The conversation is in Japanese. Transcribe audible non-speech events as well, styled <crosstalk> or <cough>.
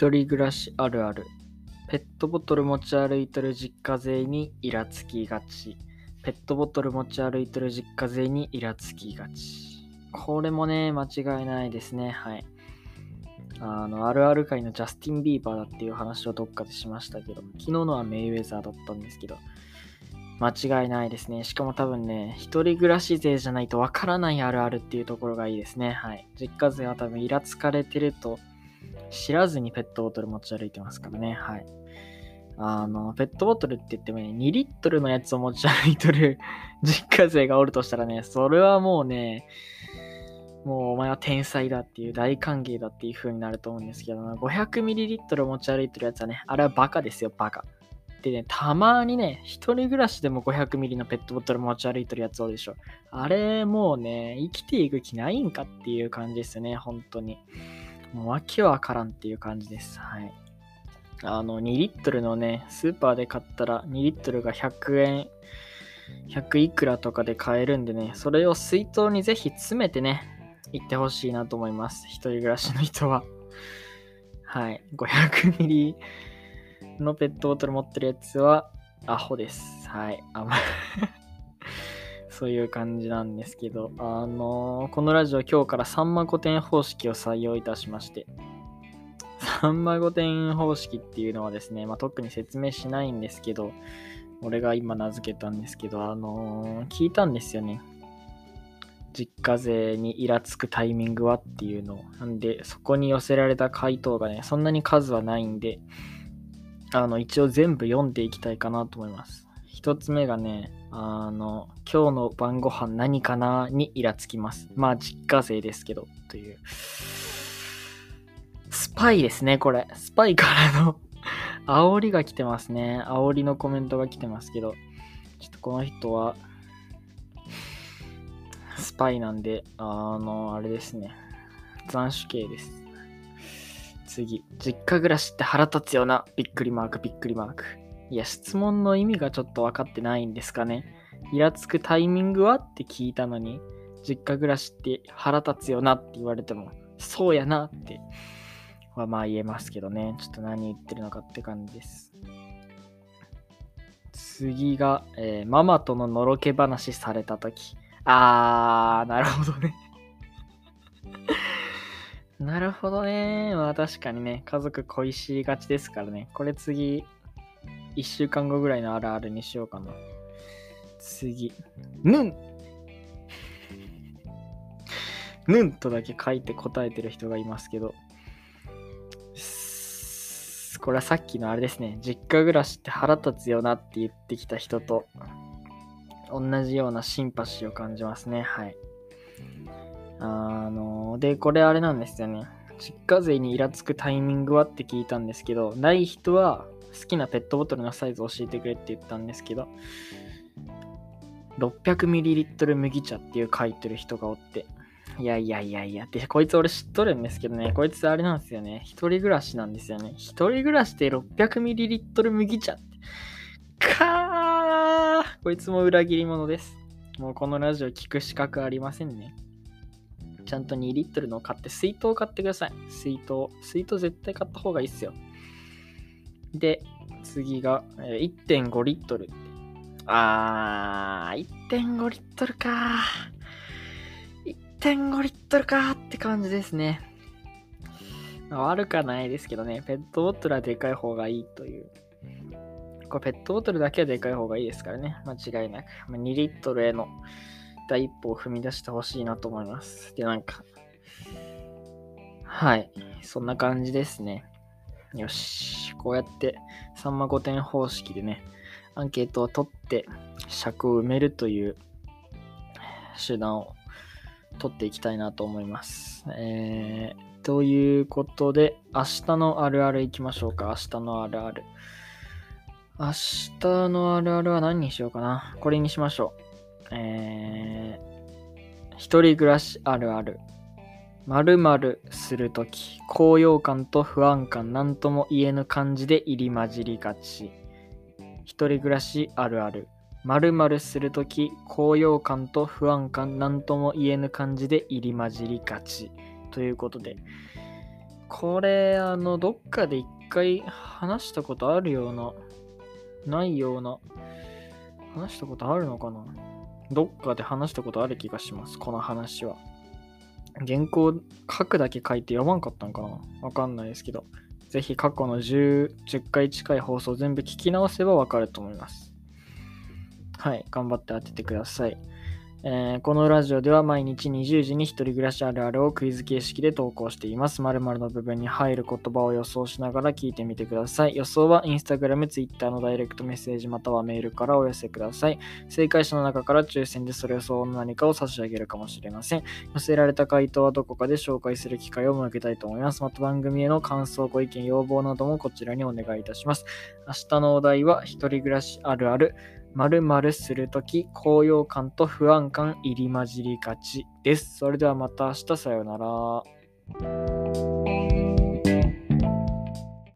一人暮らしあるある。ペットボトル持ち歩いてる実家勢にイラつきがち。ペットボトル持ち歩いてる実家勢にイラつきがち。これもね、間違いないですね。はい。あの、あるある界のジャスティン・ビーバーだっていう話をどっかでしましたけど、昨日のはメイウェザーだったんですけど、間違いないですね。しかも多分ね、一人暮らし勢じゃないとわからないあるあるっていうところがいいですね。はい。実家勢は多分イラつかれてると知らずにペットボトル持ち歩いてますからね。はい。あの、ペットボトルって言ってもね、2リットルのやつを持ち歩いてる <laughs> 実家勢がおるとしたらね、それはもうね、もうお前は天才だっていう大歓迎だっていう風になると思うんですけど、500ml 持ち歩いてるやつはね、あれはバカですよ、バカ。でね、たまにね、一人暮らしでも500ミリのペットボトル持ち歩いてるやつおるでしょ。あれ、もうね、生きていく気ないんかっていう感じですよね、本当に。もう訳わからんっていう感じです。はい。あの、2リットルのね、スーパーで買ったら2リットルが100円、100いくらとかで買えるんでね、それを水筒にぜひ詰めてね、行ってほしいなと思います。一人暮らしの人は。はい。500ミリのペットボトル持ってるやつは、アホです。はい。あまそういう感じなんですけど、あのー、このラジオ今日から3万5点方式を採用いたしまして、3万5点方式っていうのはですね、まあ、特に説明しないんですけど、俺が今名付けたんですけど、あのー、聞いたんですよね。実家税にイラつくタイミングはっていうのを。なんで、そこに寄せられた回答がね、そんなに数はないんで、あの、一応全部読んでいきたいかなと思います。一つ目がね、あの、今日の晩ご飯何かなにイラつきます。まあ、実家勢ですけど、という。スパイですね、これ。スパイからの <laughs> 煽りが来てますね。煽りのコメントが来てますけど、ちょっとこの人は、スパイなんで、あの、あれですね。斬首刑です。次。実家暮らしって腹立つような。びっくりマーク、びっくりマーク。いや、質問の意味がちょっと分かってないんですかね。イラつくタイミングはって聞いたのに、実家暮らしって腹立つよなって言われても、そうやなってはまあ言えますけどね。ちょっと何言ってるのかって感じです。次が、えー、ママとののろけ話されたとき。あー、なるほどね <laughs> なるほどね。まあ確かにね、家族恋しがちですからね。これ次、1週間後ぐらいのあるあるにしようかな。次。ぬんぬんとだけ書いて答えてる人がいますけど。これはさっきのあれですね。実家暮らしって腹立つよなって言ってきた人と同じようなシンパシーを感じますね。はい。あの、で、これあれなんですよね。実家勢にイラつくタイミングはって聞いたんですけど、ない人は好きなペットボトルのサイズを教えてくれって言ったんですけど、600ml 麦茶っていう書いてる人がおって、いやいやいやいや、で、こいつ俺知っとるんですけどね、こいつあれなんですよね。一人暮らしなんですよね。一人暮らしで 600ml 麦茶って。かーこいつも裏切り者です。もうこのラジオ聞く資格ありませんね。ちゃんと2リットルの買って、水筒を買ってください。水筒。水筒絶対買った方がいいっすよ。で、次が、え1.5リットル。あー、1.5リットルか1.5リットルかって感じですね。悪かないですけどね、ペットボトルはでかい方がいいという。これペットボトルだけはでかい方がいいですからね。間違いなく。2リットルへの第一歩を踏み出してほしいなと思います。で、なんか、はい。そんな感じですね。よし。こうやって3万5点方式でね、アンケートを取って尺を埋めるという手段を取っていきたいなと思います。えー、ということで、明日のあるあるいきましょうか。明日のあるある。明日のあるあるは何にしようかな。これにしましょう。えー、一人暮らしあるある。〇〇するとき、高揚感と不安感、なんとも言えぬ感じで入り混じりがち。一人暮らしあるある。〇〇するとき、高揚感と不安感、なんとも言えぬ感じで入り混じりがち。ということで、これ、あの、どっかで一回話したことあるような、ないような、話したことあるのかな？どっかで話したことある気がします、この話は。原稿書くだけ書いて読まんかったんかな？わかんないですけど、ぜひ過去の 10, 10回近い放送全部聞き直せばわかると思います。はい、頑張って当ててください。えー、このラジオでは毎日20時に一人暮らしあるあるをクイズ形式で投稿しています。〇〇の部分に入る言葉を予想しながら聞いてみてください。予想は Instagram、Twitter のダイレクトメッセージまたはメールからお寄せください。正解者の中から抽選でそれ予想の何かを差し上げるかもしれません。寄せられた回答はどこかで紹介する機会を設けたいと思います。また番組への感想、ご意見、要望などもこちらにお願いいたします。明日のお題は一人暮らしあるある。〇〇するとき、高揚感と不安感入り混じりがちです。それではまた明日さようなら。